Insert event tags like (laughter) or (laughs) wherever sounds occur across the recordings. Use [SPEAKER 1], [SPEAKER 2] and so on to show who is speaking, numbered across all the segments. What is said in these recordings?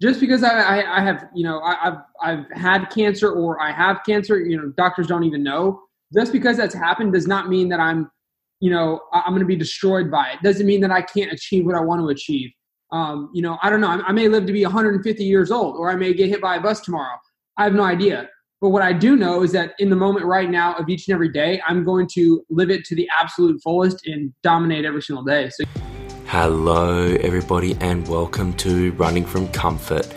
[SPEAKER 1] just because I, I, I have, you know, I, have I've had cancer or I have cancer, you know, doctors don't even know. Just because that's happened does not mean that I'm, you know, I'm going to be destroyed by it. Doesn't mean that I can't achieve what I want to achieve. Um, you know, I don't know. I, I may live to be 150 years old, or I may get hit by a bus tomorrow. I have no idea. But what I do know is that in the moment right now of each and every day, I'm going to live it to the absolute fullest and dominate every single day. So.
[SPEAKER 2] Hello, everybody, and welcome to Running from Comfort.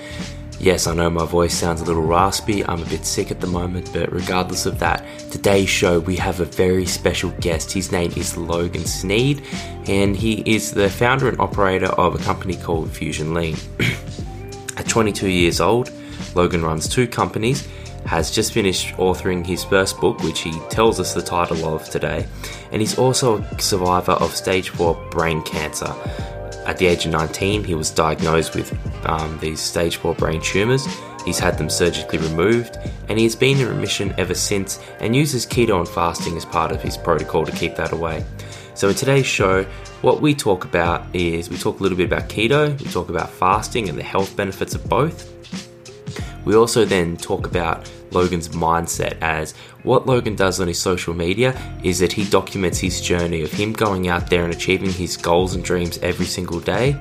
[SPEAKER 2] Yes, I know my voice sounds a little raspy. I'm a bit sick at the moment, but regardless of that, today's show we have a very special guest. His name is Logan Sneed, and he is the founder and operator of a company called Fusion Lean. (clears throat) at 22 years old, Logan runs two companies has just finished authoring his first book, which he tells us the title of today, and he's also a survivor of stage 4 brain cancer. At the age of 19, he was diagnosed with um, these stage 4 brain tumours. He's had them surgically removed, and he has been in remission ever since and uses keto and fasting as part of his protocol to keep that away. So, in today's show, what we talk about is we talk a little bit about keto, we talk about fasting and the health benefits of both. We also then talk about Logan's mindset as what Logan does on his social media is that he documents his journey of him going out there and achieving his goals and dreams every single day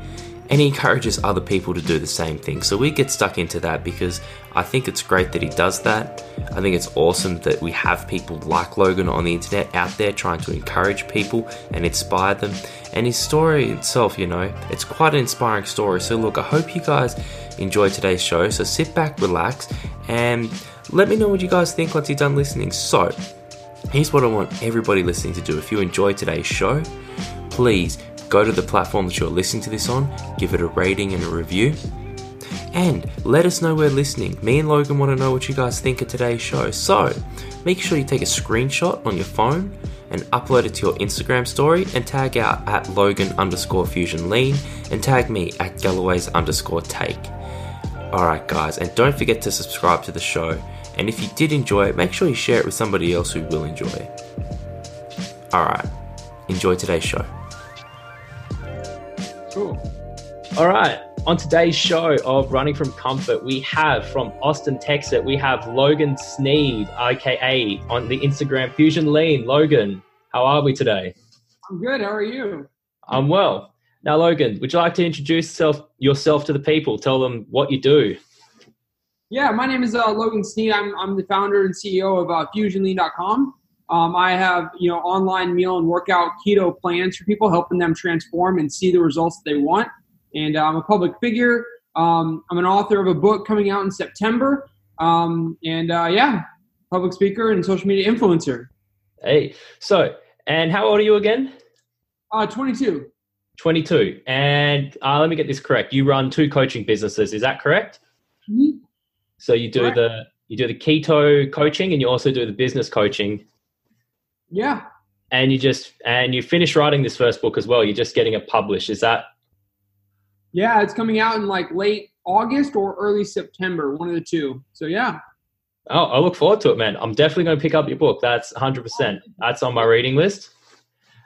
[SPEAKER 2] and he encourages other people to do the same thing. So we get stuck into that because I think it's great that he does that. I think it's awesome that we have people like Logan on the internet out there trying to encourage people and inspire them. And his story itself, you know, it's quite an inspiring story. So look, I hope you guys enjoy today's show. So sit back, relax, and let me know what you guys think once you're done listening. So, here's what I want everybody listening to do. If you enjoy today's show, please go to the platform that you're listening to this on, give it a rating and a review, and let us know we're listening. Me and Logan want to know what you guys think of today's show. So make sure you take a screenshot on your phone and upload it to your Instagram story and tag out at Logan underscore fusion lean and tag me at Galloway's underscore take. Alright, guys, and don't forget to subscribe to the show. And if you did enjoy it, make sure you share it with somebody else who will enjoy it. Alright, enjoy today's show.
[SPEAKER 1] Cool.
[SPEAKER 3] All right. On today's show of Running from Comfort, we have from Austin, Texas, we have Logan Sneed, aka on the Instagram Fusion Lean. Logan, how are we today?
[SPEAKER 1] I'm good. How are you?
[SPEAKER 3] I'm well. Now, Logan, would you like to introduce yourself, yourself to the people? Tell them what you do.
[SPEAKER 1] Yeah, my name is uh, Logan Sneed. I'm, I'm the founder and CEO of uh, FusionLean.com. Um, I have you know online meal and workout keto plans for people, helping them transform and see the results that they want. And uh, I'm a public figure. Um, I'm an author of a book coming out in September. Um, and uh, yeah, public speaker and social media influencer.
[SPEAKER 3] Hey, so and how old are you again?
[SPEAKER 1] Uh, 22.
[SPEAKER 3] 22. And uh, let me get this correct. You run two coaching businesses. Is that correct?
[SPEAKER 1] Mm-hmm.
[SPEAKER 3] So you do correct. the you do the keto coaching and you also do the business coaching.
[SPEAKER 1] Yeah.
[SPEAKER 3] And you just and you finish writing this first book as well. You're just getting it published. Is that?
[SPEAKER 1] Yeah, it's coming out in like late August or early September, one of the two. So yeah.
[SPEAKER 3] Oh, I look forward to it, man. I'm definitely going to pick up your book. That's 100%. That's on my reading list.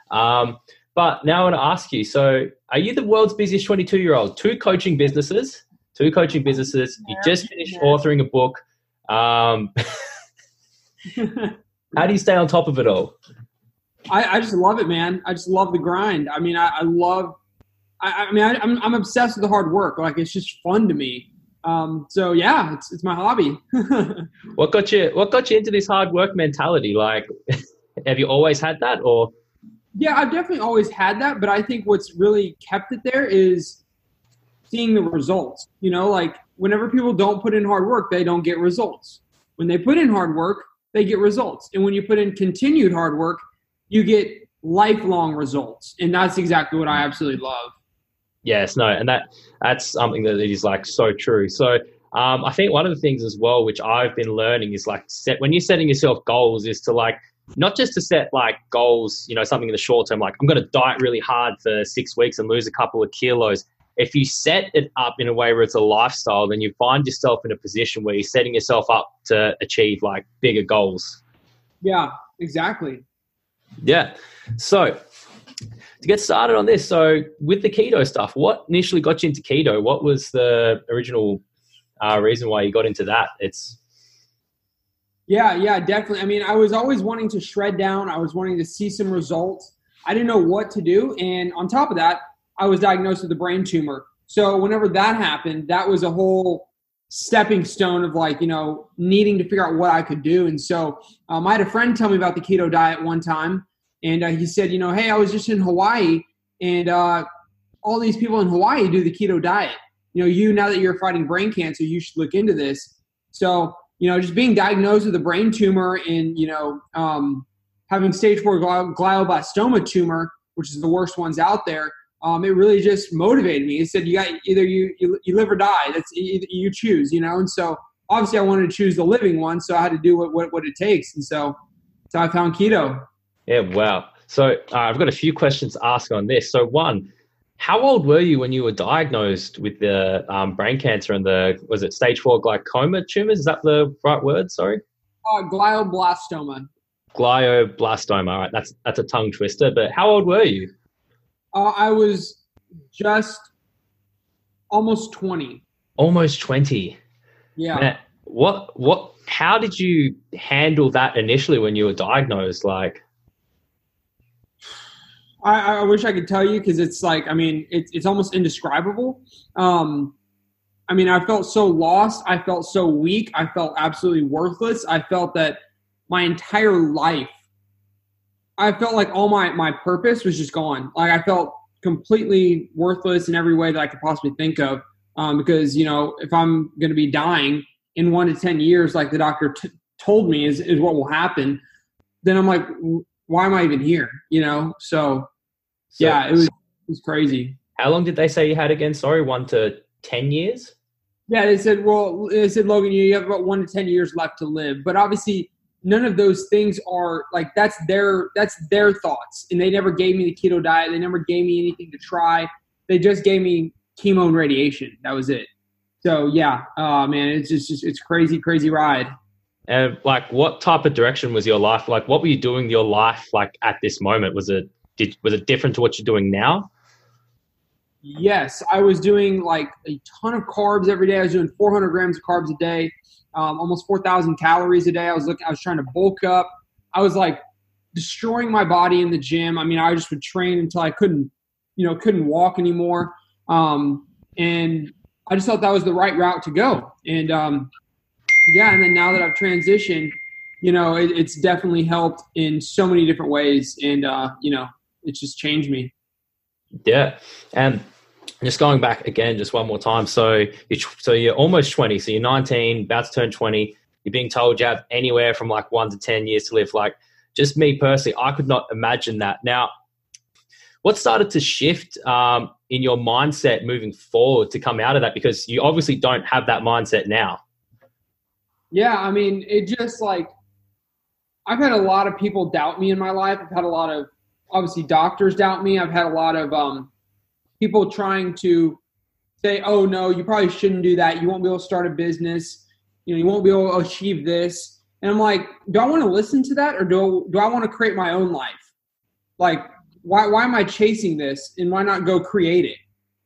[SPEAKER 3] Um, but now I want to ask you so, are you the world's busiest 22 year old? Two coaching businesses, two coaching businesses. You just finished authoring a book. Um, (laughs) How do you stay on top of it all?
[SPEAKER 1] I, I just love it, man. I just love the grind. I mean, I, I love. I, I mean, I, am I'm, I'm obsessed with the hard work. Like it's just fun to me. Um, so yeah, it's it's my hobby. (laughs)
[SPEAKER 3] what got you What got you into this hard work mentality? Like, (laughs) have you always had that, or?
[SPEAKER 1] Yeah, I've definitely always had that, but I think what's really kept it there is seeing the results. You know, like whenever people don't put in hard work, they don't get results. When they put in hard work, they get results. And when you put in continued hard work, you get lifelong results. And that's exactly what I absolutely love.
[SPEAKER 3] Yes, no, and that that's something that is like so true. So um, I think one of the things as well, which I've been learning, is like set when you're setting yourself goals, is to like not just to set like goals, you know, something in the short term, like I'm going to diet really hard for six weeks and lose a couple of kilos. If you set it up in a way where it's a lifestyle, then you find yourself in a position where you're setting yourself up to achieve like bigger goals.
[SPEAKER 1] Yeah, exactly.
[SPEAKER 3] Yeah. So to
[SPEAKER 2] get started on this, so with the keto stuff, what initially got you into keto? What was the original uh, reason why you got into that? It's
[SPEAKER 1] yeah, yeah, definitely. I mean, I was always wanting to shred down. I was wanting to see some results. I didn't know what to do, and on top of that, I was diagnosed with a brain tumor. So whenever that happened, that was a whole stepping stone of like you know needing to figure out what I could do. And so um, I had a friend tell me about the keto diet one time, and uh, he said, you know, hey, I was just in Hawaii, and uh, all these people in Hawaii do the keto diet. You know, you now that you're fighting brain cancer, you should look into this. So you know, just being diagnosed with a brain tumor and you know um, having stage four glioblastoma tumor, which is the worst ones out there um, it really just motivated me. It said, "You got either you, you you live or die. That's you choose." You know, and so obviously I wanted to choose the living one, so I had to do what what, what it takes, and so so I found keto.
[SPEAKER 2] Yeah, wow. So uh, I've got a few questions to ask on this. So one, how old were you when you were diagnosed with the um, brain cancer and the was it stage four glaucoma tumors? Is that the right word? Sorry.
[SPEAKER 1] Uh, glioblastoma.
[SPEAKER 2] Glioblastoma. All right, that's that's a tongue twister. But how old were you?
[SPEAKER 1] Uh, I was just almost 20.
[SPEAKER 2] Almost 20.
[SPEAKER 1] Yeah. Man,
[SPEAKER 2] what, what, how did you handle that initially when you were diagnosed? Like,
[SPEAKER 1] I, I wish I could tell you because it's like, I mean, it's, it's almost indescribable. Um, I mean, I felt so lost. I felt so weak. I felt absolutely worthless. I felt that my entire life I felt like all my my purpose was just gone. Like I felt completely worthless in every way that I could possibly think of. Um, because you know, if I'm going to be dying in one to ten years, like the doctor t- told me is is what will happen, then I'm like, why am I even here? You know? So, so yeah, it was it was crazy.
[SPEAKER 2] How long did they say you had again? Sorry, one to ten years.
[SPEAKER 1] Yeah, they said, well, they said, Logan, you have about one to ten years left to live. But obviously, none of those things are like that's their that's their thoughts and they never gave me the keto diet they never gave me anything to try they just gave me chemo and radiation that was it so yeah uh man it's just, just it's crazy crazy ride
[SPEAKER 2] and like what type of direction was your life like what were you doing your life like at this moment was it did was it different to what you're doing now
[SPEAKER 1] yes i was doing like a ton of carbs every day i was doing 400 grams of carbs a day um, almost 4,000 calories a day. I was looking, I was trying to bulk up. I was like destroying my body in the gym. I mean, I just would train until I couldn't, you know, couldn't walk anymore. Um, and I just thought that was the right route to go. And um, yeah, and then now that I've transitioned, you know, it, it's definitely helped in so many different ways. And, uh, you know, it's just changed me.
[SPEAKER 2] Yeah. And just going back again, just one more time. So you're, so you're almost 20. So you're 19, about to turn 20. You're being told you have anywhere from like one to 10 years to live. Like just me personally, I could not imagine that. Now, what started to shift um, in your mindset moving forward to come out of that? Because you obviously don't have that mindset now.
[SPEAKER 1] Yeah, I mean, it just like I've had a lot of people doubt me in my life. I've had a lot of obviously doctors doubt me. I've had a lot of um, people trying to say, "Oh no, you probably shouldn't do that. You won't be able to start a business. You know, you won't be able to achieve this." And I'm like, "Do I want to listen to that, or do do I want to create my own life? Like, why why am I chasing this, and why not go create it?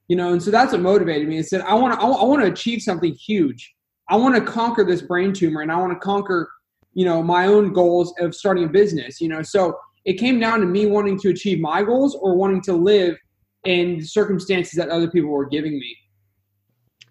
[SPEAKER 1] You know?" And so that's what motivated me. It said, "I want to I want to achieve something huge. I want to conquer this brain tumor, and I want to conquer." you know my own goals of starting a business you know so it came down to me wanting to achieve my goals or wanting to live and circumstances that other people were giving me.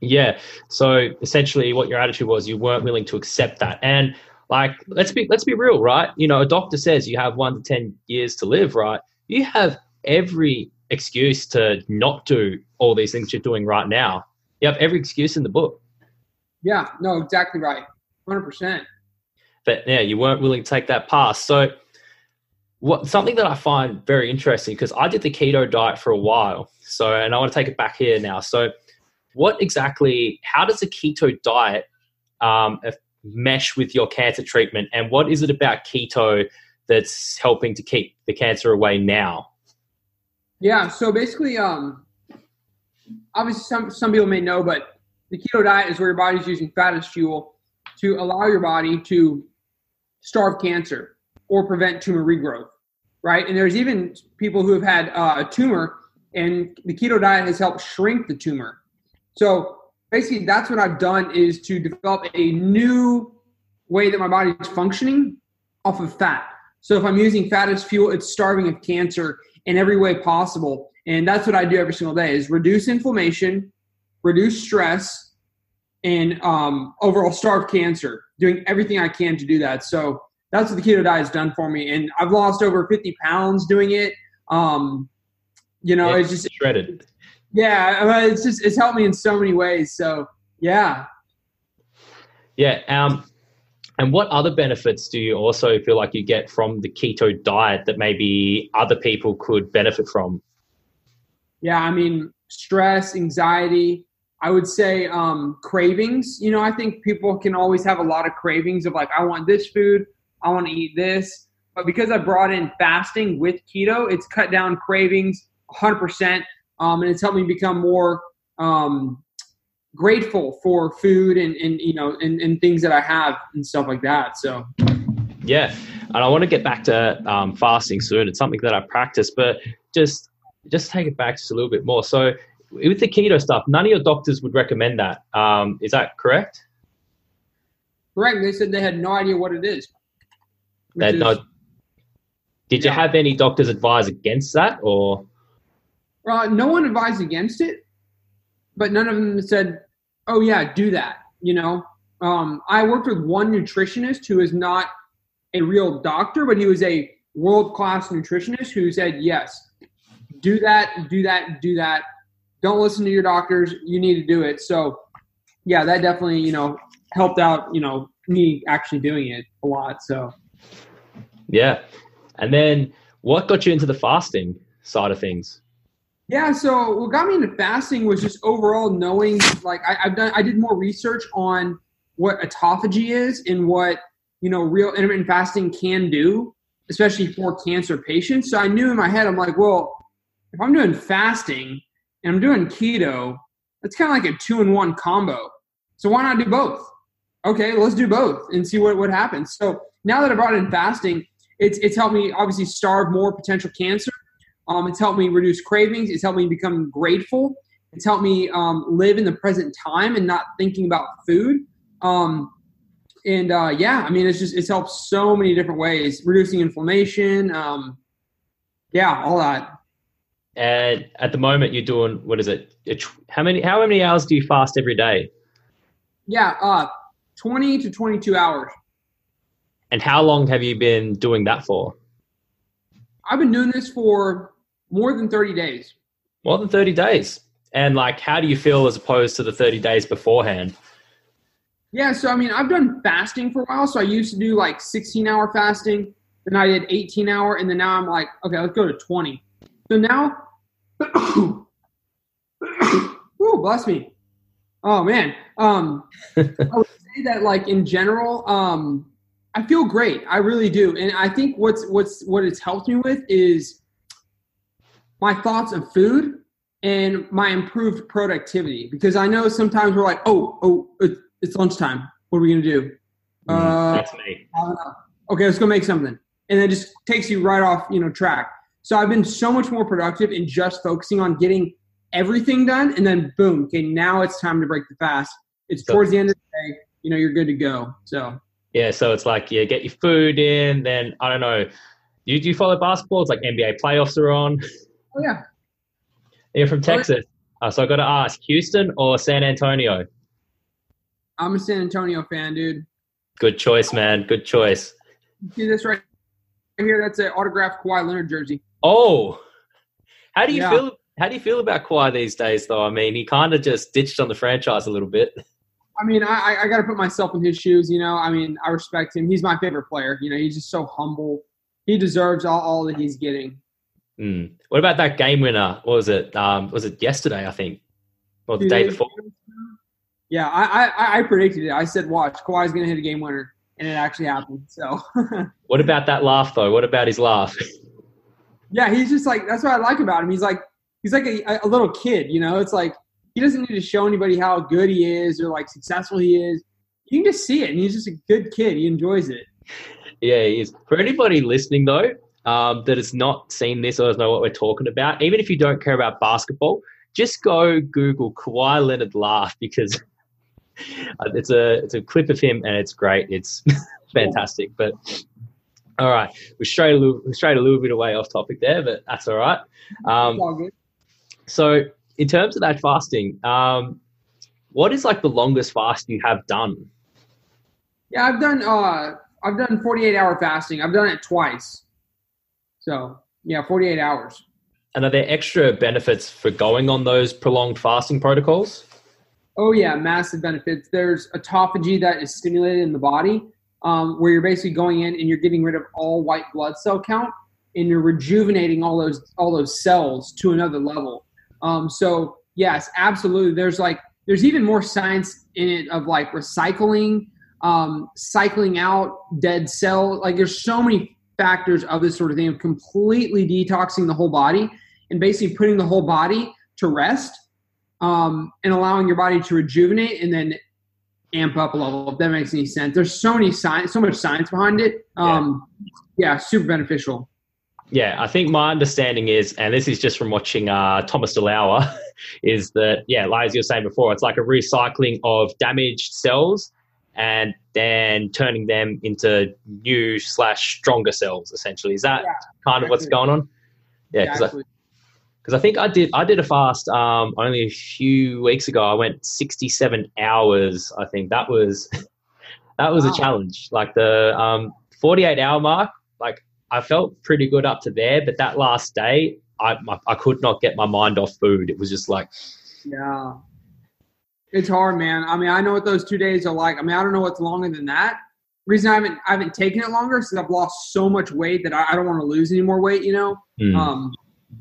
[SPEAKER 2] Yeah. So essentially, what your attitude was, you weren't willing to accept that. And like, let's be let's be real, right? You know, a doctor says you have one to ten years to live, right? You have every excuse to not do all these things you're doing right now. You have every excuse in the book.
[SPEAKER 1] Yeah. No, exactly right. Hundred percent.
[SPEAKER 2] But yeah, you weren't willing to take that pass. So what something that I find very interesting because I did the keto diet for a while. So, and I want to take it back here now. So, what exactly? How does a keto diet um, mesh with your cancer treatment, and what is it about keto that's helping to keep the cancer away now?
[SPEAKER 1] Yeah. So basically, um, obviously, some some people may know, but the keto diet is where your body's using fat as fuel to allow your body to starve cancer or prevent tumor regrowth. right? And there's even people who have had uh, a tumor, and the keto diet has helped shrink the tumor. So basically, that's what I've done is to develop a new way that my body is functioning off of fat. So if I'm using fat as fuel, it's starving of cancer in every way possible. And that's what I do every single day is reduce inflammation, reduce stress, and um, overall starve cancer, doing everything I can to do that. So that's what the keto diet has done for me. And I've lost over 50 pounds doing it. Um, you know,
[SPEAKER 2] Yeah,
[SPEAKER 1] it's just
[SPEAKER 2] shredded.
[SPEAKER 1] yeah, it's just it's helped me in so many ways. So yeah,
[SPEAKER 2] Yeah. Um, and what other benefits do you also feel like you get from the keto diet that maybe other people could benefit from?
[SPEAKER 1] yeah. I mean, stress, anxiety. I would say um, cravings. You know, I think people can always have a lot of cravings of like, I want this food, I want to eat this. But because I brought in fasting with keto, it's cut down cravings 100%, um, and it's helped me become more um, grateful for food and, and you know and, and things that I have and stuff like that. So
[SPEAKER 2] Yeah, and I want to get back to um, fasting soon. It's something that I practice, but just just take it back just a little bit more. So with the keto stuff, none of your doctors would recommend that. Um, is that correct?
[SPEAKER 1] correct. They said they had no idea what it is.
[SPEAKER 2] That
[SPEAKER 1] is-
[SPEAKER 2] no, did you have any doctors advise against that, or
[SPEAKER 1] Uh, no one advised against it, but none of them said, "Oh yeah, do that." You know, um, I worked with one nutritionist who is not a real doctor, but he was a world class nutritionist who said, "Yes, do that, do that, do that. Don't listen to your doctors. You need to do it." So, yeah, that definitely you know helped out. You know, me actually doing it a lot. So.
[SPEAKER 2] yeah? And then what got you into the fasting side of things?
[SPEAKER 1] Yeah, so what got me into fasting was just overall knowing, like I, I've done, I did more research on what autophagy is and what you know real intermittent fasting can do, especially for cancer patients. So I knew in my head, I'm like, well, if I'm doing fasting and I'm doing keto, that's kind of like a two in one combo. So why not do both? Okay, let's do both and see what what happens. So now that I brought in fasting, it's it's helped me obviously starve more potential cancer. Um, it's helped me reduce cravings. It's helped me become grateful. It's helped me um, live in the present time and not thinking about food. Um, and uh, yeah, I mean, it's just it's helped so many different ways, reducing inflammation. Um, yeah, all that.
[SPEAKER 2] And at the moment, you're doing what is it? How many how many hours do you fast every day?
[SPEAKER 1] Yeah, uh, twenty to twenty-two hours.
[SPEAKER 2] And how long have you been doing that for?
[SPEAKER 1] I've been doing this for more than thirty days.
[SPEAKER 2] More than 30 days. And like, how do you feel as opposed to the 30 days beforehand?
[SPEAKER 1] Yeah, so I mean, I've done fasting for a while. So I used to do like 16 hour fasting, then I did 18 hour, and then now I'm like, okay, let's go to 20. So now, ooh, bless me. Oh man, um, I would say that like in general, um, I feel great. I really do, and I think what's what's what it's helped me with is my thoughts of food and my improved productivity. Because I know sometimes we're like, oh, oh, it's lunchtime. What are we gonna do? Uh,
[SPEAKER 2] That's me.
[SPEAKER 1] Okay, let's go make something. And it just takes you right off, you know, track. So I've been so much more productive in just focusing on getting everything done and then boom, okay, now it's time to break the fast. It's
[SPEAKER 2] So-
[SPEAKER 1] towards the end of the day, you know, you're good to go. So
[SPEAKER 2] Yeah, so it's like, yeah, get your food in. Then, I don't know, you, do you follow basketball? It's like NBA playoffs are on.
[SPEAKER 1] oh yeah.
[SPEAKER 2] You're from Texas. Uh, so I got to ask, Houston or San Antonio?
[SPEAKER 1] I'm a San Antonio fan, dude.
[SPEAKER 2] Good choice, man. Good choice.
[SPEAKER 1] See this right here? That's an autographed Kawhi Leonard jersey.
[SPEAKER 2] Oh, how do you
[SPEAKER 1] Yeah.
[SPEAKER 2] feel? How do you feel about Kawhi these days, though? I mean, he kind of just ditched on the franchise a little bit.
[SPEAKER 1] I mean, I, I- got to put myself in his shoes. You know, I mean, I respect him. He's my favorite player. You know, he's just so humble. He deserves all, all that he's getting.
[SPEAKER 2] Mm. What about that game winner? What was it? Um, was it yesterday? I think, or the
[SPEAKER 1] Two
[SPEAKER 2] day before.
[SPEAKER 1] Yeah, I, I I predicted it. I said, watch, Kawhi's gonna hit a game winner, and it actually happened. So (laughs)
[SPEAKER 2] What about that laugh, though? What about his laugh? (laughs)
[SPEAKER 1] yeah, he's just like that's what I like about him. He's like he's like a, a little kid, you know. It's like he doesn't need to show anybody how good he is or like successful he is. You can just see it, and he's just a good kid. He enjoys it.
[SPEAKER 2] Yeah, he is. For anybody listening though, um, that has not seen this or doesn't know what we're talking about, even if you don't care about basketball, just go Google Kawhi Leonard laugh because (laughs) it's a it's a clip of him and it's great. It's (laughs) fantastic. But all right, we strayed a little we strayed a little bit away off topic there, but that's all right. Um,
[SPEAKER 1] all
[SPEAKER 2] so in terms of that fasting, um, what is like the longest fast you have done?
[SPEAKER 1] Yeah, I've done uh I've done 48 hour fasting. I've done it twice. So yeah, 48 hours.
[SPEAKER 2] And are there extra benefits for going on those prolonged fasting protocols?
[SPEAKER 1] Oh yeah, massive benefits. There's autophagy that is stimulated in the body, um, where you're basically going in and you're getting rid of all white blood cell count, and you're rejuvenating all those all those cells to another level. Um, so yes, absolutely. There's like there's even more science in it of like recycling, um, cycling out dead cell. Like there's so many factors of this sort of thing of completely detoxing the whole body and basically putting the whole body to rest um, and allowing your body to rejuvenate and then amp up a level if that makes any sense there's so many science so much science behind it um, yeah. yeah super beneficial
[SPEAKER 2] yeah, I think my understanding is, and this is just from watching uh, Thomas DeLauer, (laughs) is that, yeah, like as you were saying before, it's like a recycling of damaged cells and then turning them into new slash stronger cells, essentially. Is that
[SPEAKER 1] Yeah,
[SPEAKER 2] kind of what's going on? Yeah,
[SPEAKER 1] Exactly.
[SPEAKER 2] Because I think I did I did a fast um, only a few weeks ago. I went 67 hours. I think that was (laughs) that was
[SPEAKER 1] Wow.
[SPEAKER 2] a challenge. Like the um, 48 hour mark, like I felt pretty good up to there, but that last day, I my, I could not get my mind off food. It was just like
[SPEAKER 1] Yeah. It's hard, man. I mean, I know what those two days are like. I mean, I don't know what's longer than that. Reason I haven't I haven't taken it longer is I've lost so much weight that I, I don't want to lose any more weight. You know.
[SPEAKER 2] hmm.
[SPEAKER 1] Um.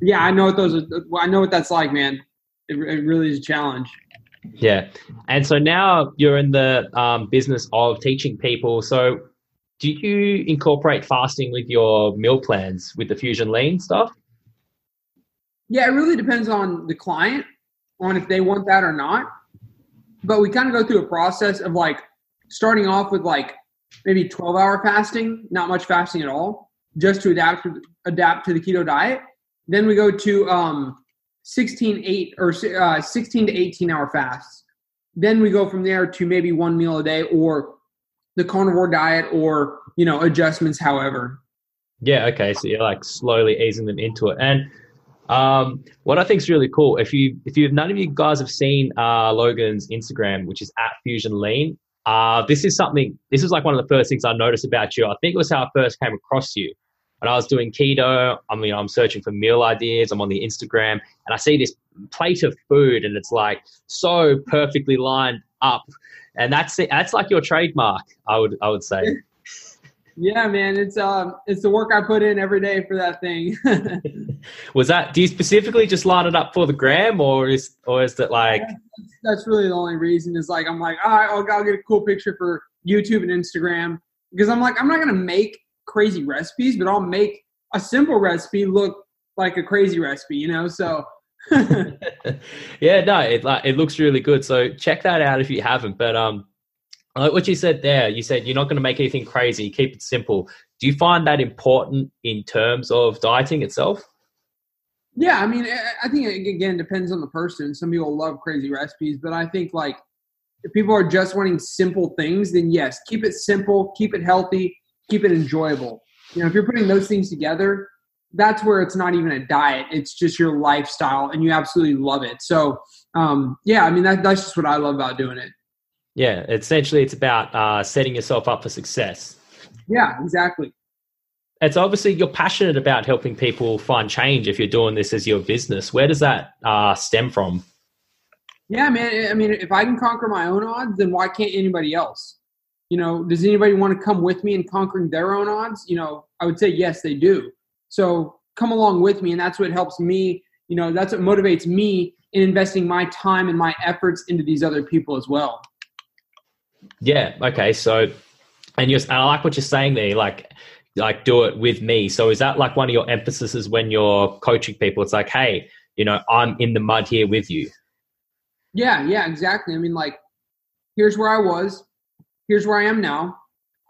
[SPEAKER 1] Yeah, I know what those. Are, I know what that's like, man. It, it really is a challenge.
[SPEAKER 2] Yeah. And so now you're in the um, business of teaching people. So do you incorporate fasting with your meal plans with the Fusion Lean stuff?
[SPEAKER 1] Yeah, it really depends on the client on if they want that or not. But we kind of go through a process of like starting off with like maybe 12 hour fasting, not much fasting at all, just to adapt to adapt to the keto diet. Then we go to um 16 8 or uh, 16 to 18 hour fasts. Then we go from there to maybe one meal a day or the carnivore diet or, you know, adjustments however.
[SPEAKER 2] Yeah, okay. So you're like slowly easing them into it. And um, what I think is really cool, if you if you none of you guys have seen uh, Logan's Instagram, which is at Fusion Lean, uh, this is something. This is like one of the first things I noticed about you. I think it was how I first came across you. When I was doing keto, I mean, I'm searching for meal ideas. I'm on the Instagram, and I see this plate of food, and it's like so perfectly lined up, and that's it. That's like your trademark. I would I would say. (laughs)
[SPEAKER 1] Yeah, man, it's um it's the work I put in every day for that thing. (laughs)
[SPEAKER 2] Was that? Do you specifically just line it up for the gram, or is or is it like?
[SPEAKER 1] That's really the only reason is like I'm like, all right, I'll, I'll get a cool picture for YouTube and Instagram because I'm like I'm not gonna make crazy recipes, but I'll make a simple recipe look like a crazy recipe, you know? So (laughs) (laughs)
[SPEAKER 2] yeah, no, it like it looks really good. So check that out if you haven't. But um, like what you said there, you said you're not going to make anything crazy. Keep it simple. Do you find that important in terms of dieting itself?
[SPEAKER 1] yeah, I mean, I- I think it again depends on the person. Some people love crazy recipes, but I think like if people are just wanting simple things, then yes, keep it simple, keep it healthy, keep it enjoyable. You know, if you're putting those things together, that's where it's not even a diet; it's just your lifestyle, and you absolutely love it. So, um, yeah, I mean, that, that's just what I love about doing it.
[SPEAKER 2] Yeah, essentially, it's about uh, setting yourself up for success.
[SPEAKER 1] Yeah, exactly.
[SPEAKER 2] It's obviously you're passionate about helping people find change. If you're doing this as your business, where does that uh, stem from?
[SPEAKER 1] Yeah, man. I mean, if I can conquer my own odds, then why can't anybody else? You know, does anybody want to come with me in conquering their own odds? You know, I would say yes, they do. So come along with me, and that's what helps me. You know, that's what motivates me in investing my time and my efforts into these other people as well.
[SPEAKER 2] Yeah. Okay. So, and you're, I like what you're saying there. Like, like do it with me. So, is that like one of your emphases when you're coaching people? It's like, hey, you know, I'm in the mud here with you.
[SPEAKER 1] Yeah, yeah, exactly. I mean, like, here's where I was, here's where I am now.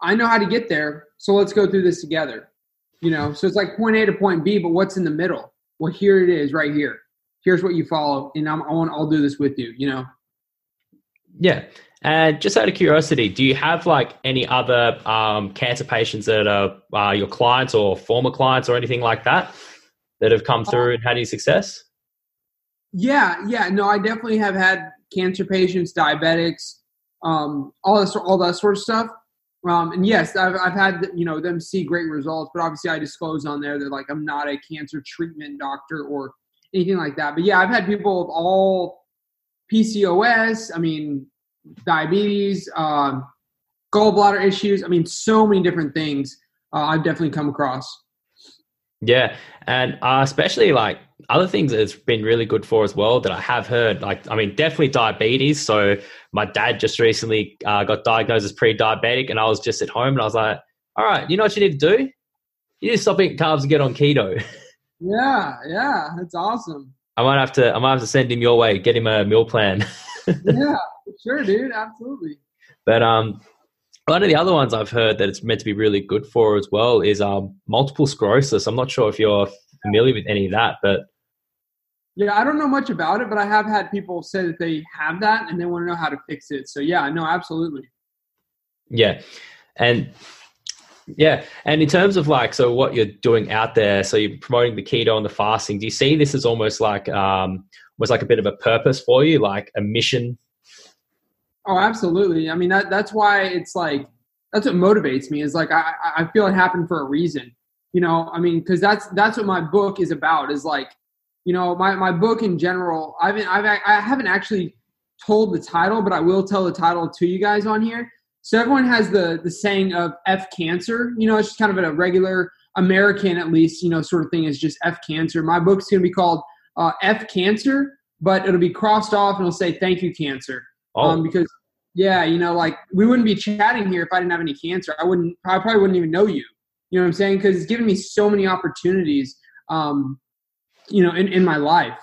[SPEAKER 1] I know how to get there, so let's go through this together. You know, so it's like point A to point B, but what's in the middle? Well, here it is, right here. Here's what you follow, and I'm, I want I'll do this with you. You know.
[SPEAKER 2] Yeah. And just out of curiosity, do you have like any other um, cancer patients that are uh, your clients or former clients or anything like that that have come through and had any success?
[SPEAKER 1] Yeah, yeah, no, I definitely have had cancer patients, diabetics, um, all this, all that sort of stuff. Um, and yes, I've, I've had you know them see great results, but obviously I disclose on there that like I'm not a cancer treatment doctor or anything like that. But yeah, I've had people of all PCOS. I mean, diabetes, um, gallbladder issues. I mean, so many different things uh, I've definitely come across.
[SPEAKER 2] Yeah, and uh, especially like other things that it's been really good for as well that I have heard. Like, I mean, definitely diabetes. So my dad just recently uh, got diagnosed as pre-diabetic, and I was just at home, and I was like, "All right, you know what you need to do? You need to stop eating carbs and get on keto."
[SPEAKER 1] Yeah, yeah, that's awesome.
[SPEAKER 2] I might have to. I might have to send him your way. Get him a meal plan. (laughs)
[SPEAKER 1] yeah, sure, dude. Absolutely.
[SPEAKER 2] But um, one of the other ones I've heard that it's meant to be really good for as well is um, multiple sclerosis. I'm not sure if you're familiar with any of that, but
[SPEAKER 1] yeah, I don't know much about it, but I have had people say that they have that and they want to know how to fix it. So yeah, no, absolutely.
[SPEAKER 2] Yeah, and yeah, and in terms of like, so what you're doing out there, so you're promoting the keto and the fasting. Do you see this as almost like um, was like a bit of a purpose for you, like a mission
[SPEAKER 1] Oh, absolutely. I mean, that that's why it's like that's what motivates me. Is like I I feel it happened for a reason. You know, I mean, because that's that's what my book is about. Is like, you know, my my book in general. I've I've I haven't actually told the title, but I will tell the title to you guys on here. So everyone has the the saying of F cancer. You know, it's just kind of a regular American, at least, you know, sort of thing is just F cancer. My book's going to be called uh, F cancer, but it'll be crossed off and it'll say thank you cancer. Oh. Um, because yeah, you know, like we wouldn't be chatting here if I didn't have any cancer. I wouldn't. I probably wouldn't even know you. You know what I'm saying? Because it's given me so many opportunities. Um, you know, in in my life.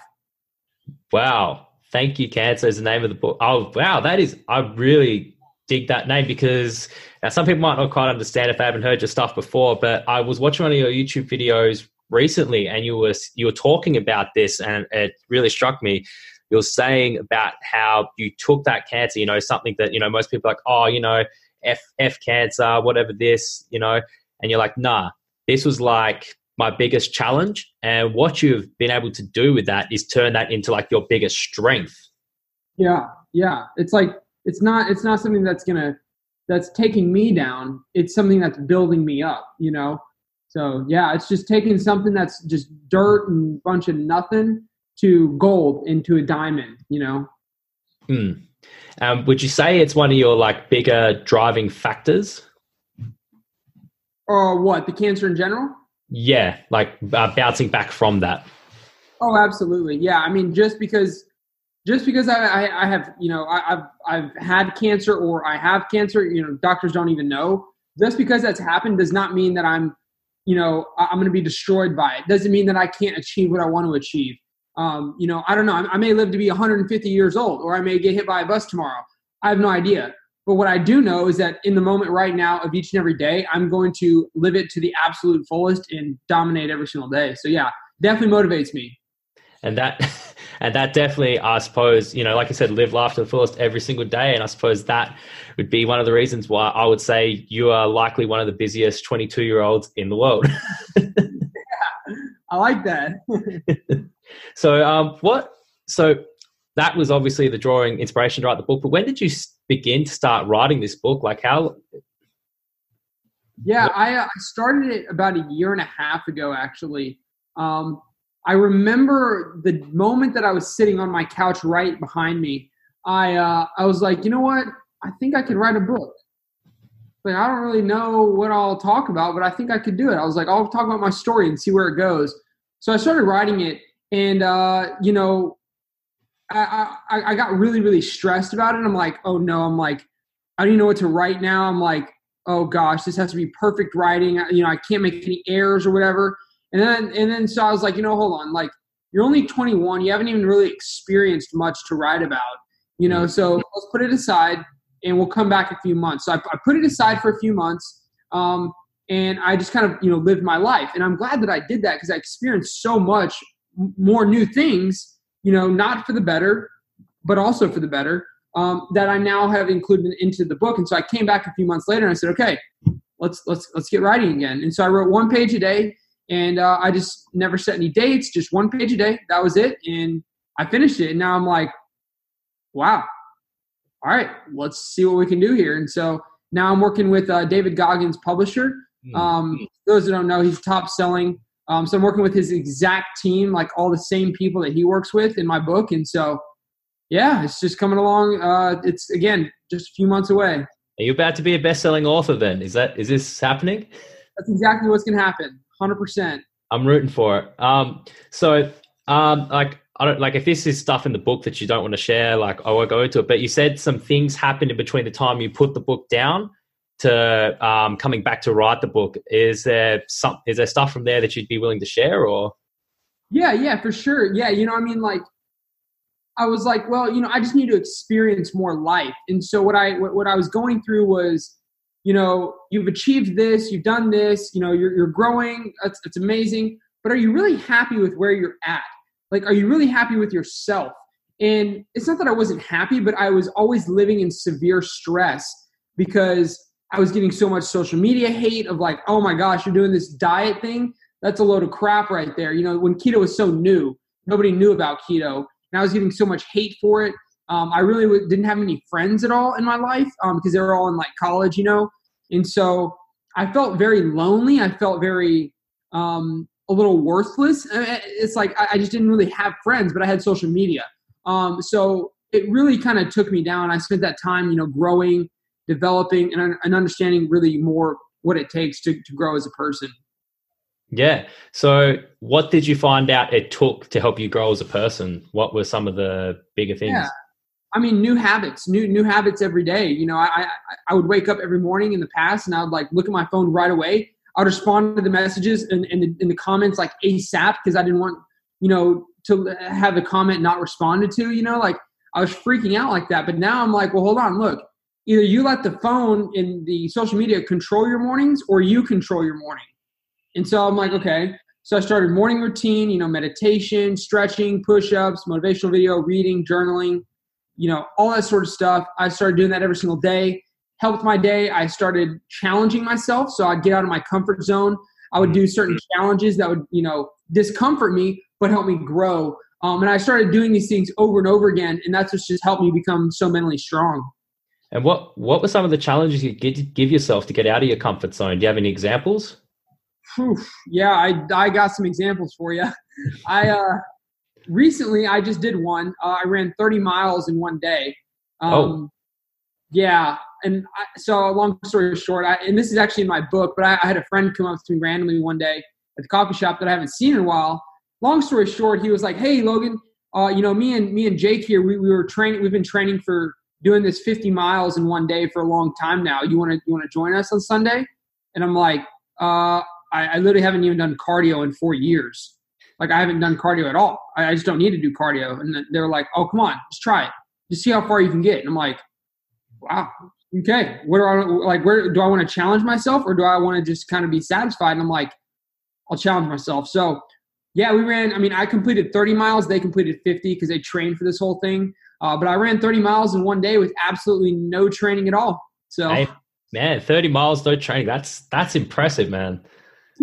[SPEAKER 2] Wow. Thank you, Cancer is the name of the book. Oh, wow. That is, I really dig that name because now some people might not quite understand if they haven't heard your stuff before, but I was watching one of your YouTube videos recently and you were, you were talking about this and it really struck me you're saying about how you took that cancer, you know, something that, you know, most people are like, oh, you know, F, F cancer, whatever this, you know, and you're like, nah, this was like my biggest challenge. And what you've been able to do with that is turn that into like your biggest strength.
[SPEAKER 1] Yeah. Yeah. It's like, it's not, it's not something that's going to, that's taking me down. It's something that's building me up, you know? So yeah, it's just taking something that's just dirt and bunch of nothing to gold into a diamond, you know?
[SPEAKER 2] Hmm. Um, would you say it's one of your like bigger driving factors?
[SPEAKER 1] Or what? The cancer in general?
[SPEAKER 2] Yeah, like uh, bouncing back from that.
[SPEAKER 1] Oh, absolutely. Yeah, I mean, just because, just because I, I, I have, you know, I, have I've had cancer or I have cancer, you know, doctors don't even know. Just because that's happened does not mean that I'm, you know, I'm going to be destroyed by it. Doesn't mean that I can't achieve what I want to achieve. Um, you know, I don't know. I, I may live to be 150 years old, or I may get hit by a bus tomorrow. I have no idea. But what I do know is that in the moment right now of each and every day, I'm going to live it to the absolute fullest and dominate every single day. So yeah, definitely motivates me.
[SPEAKER 2] And that (laughs) and that definitely I suppose, you know, like I said, live life to the fullest every single day. And I suppose that would be one of the reasons why I would say you are likely one of the busiest 22 year olds in the world. (laughs)
[SPEAKER 1] yeah, I like that. (laughs)
[SPEAKER 2] So, um, what? So that was obviously the drawing inspiration to write the book. But when did you begin to start writing this book? Like how?
[SPEAKER 1] Yeah, I, uh, I started it about a year and a half ago, actually. Um, I remember the moment that I was sitting on my couch right behind me. I uh, I was like, you know what? I think I could write a book. Like I don't really know what I'll talk about, but I think I could do it. I was like, I'll talk about my story and see where it goes. So I started writing it, and uh, you know, I, I I got really really stressed about it. I'm like, oh no, I'm like, I don't even know what to write now. I'm like, oh gosh, this has to be perfect writing. You know, I can't make any errors or whatever. And then and then so I was like, you know, hold on, like you're only 21, you haven't even really experienced much to write about. You know, so let's put it aside and we'll come back a few months. So I, I put it aside for a few months. Um, and I just kind of you know lived my life. And I'm glad that I did that because I experienced so much more new things. You know, not for the better, but also for the better. Um, that I now have included into the book. And so I came back a few months later and I said, okay, let's let's let's get writing again. And so I wrote one page a day, and uh, I just never set any dates, just one page a day. That was it, and I finished it. And now I'm like, wow, all right, let's see what we can do here. And so now I'm working with uh, David Goggins, publisher. Hmm. Um, those who don't know, he's top selling. Um, so I'm working with his exact team, like all the same people that he works with in my book. And so yeah, it's just coming along. Uh, it's again just a few months away.
[SPEAKER 2] Are you about to be a best-selling author? Then is that is this happening?
[SPEAKER 1] That's exactly what's going to happen. Hundred percent.
[SPEAKER 2] I'm rooting for it. Um, so, um, like, I don't like if this is stuff in the book that you don't want to share. Like, I won't go into it. But you said some things happened in between the time you put the book down to um, coming back to write the book. Is there some? Is there stuff from there that you'd be willing to share, or?
[SPEAKER 1] Yeah, yeah, for sure. Yeah, you know, I mean, like, I was like, well, you know, I just need to experience more life. And so what I what, what I was going through was, you know, you've achieved this, you've done this, you know, you're you're growing. It's, it's amazing. But are you really happy with where you're at? Like, are you really happy with yourself? And it's not that I wasn't happy, but I was always living in severe stress because I was getting so much social media hate of like, oh my gosh, you're doing this diet thing. That's a load of crap right there. You know, when keto was so new, nobody knew about keto and I was getting so much hate for it. Um, I really w- didn't have any friends at all in my life um, because they were all in like college, you know, and so I felt very lonely. I felt very um, a little worthless. It's like I, I, just didn't really have friends, but I had social media. Um, so it really kind of took me down. I spent that time, you know, growing, developing, and, and understanding really more what it takes to, to grow as a person.
[SPEAKER 2] Yeah. So, what did you find out it took to help you grow as a person? What were some of the bigger things? Yeah.
[SPEAKER 1] I mean, new habits, new new habits every day. You know, I, I I would wake up every morning in the past, and I would like look at my phone right away. I'd respond to the messages and in, in, the, in the comments like ASAP because I didn't want you know to have the comment not responded to. You know, like I was freaking out like that. But now I'm like, well, hold on, look. Either you let the phone in the social media control your mornings, or you control your morning. And so I'm like, okay. So I started morning routine, you know, meditation, stretching, push-ups, motivational video, reading, journaling, you know, all that sort of stuff. I started doing that every single day. Helped my day. I started challenging myself. So I'd get out of my comfort zone. I would do certain challenges that would, you know, discomfort me, but help me grow. Um, and I started doing these things over and over again, and that's what's just helped me become so mentally strong.
[SPEAKER 2] And what what were some of the challenges you give yourself to get out of your comfort zone? Do you have any examples?
[SPEAKER 1] Whew, yeah, I I got some examples for you. I uh, recently I just did one. Uh, I ran 30 miles in one day.
[SPEAKER 2] Um, oh.
[SPEAKER 1] Yeah, and I, so long story short, I, and this is actually in my book, but I, I, had a friend come up to me randomly one day at the coffee shop that I haven't seen in a while. Long story short, he was like, "Hey, Logan, uh, you know me and me and Jake here, we, we were training. We've been training for doing this 50 miles in one day for a long time now. You want to you want to join us on Sunday?" And I'm like, uh, I, I, literally haven't even done cardio in four years. Like I haven't done cardio at all. I, I just don't need to do cardio. And they're like, oh, come on, just try it. Just see how far you can get. And I'm like, wow, okay. What do I like? Where do I want to challenge myself, or do I want to just kind of be satisfied? And I'm like, I'll challenge myself. So yeah, we ran. I mean, I completed 30 miles. They completed 50 because they trained for this whole thing. Uh, but I ran 30 miles in one day with absolutely no training at all. So, hey,
[SPEAKER 2] man, 30 miles no training. That's that's impressive, man.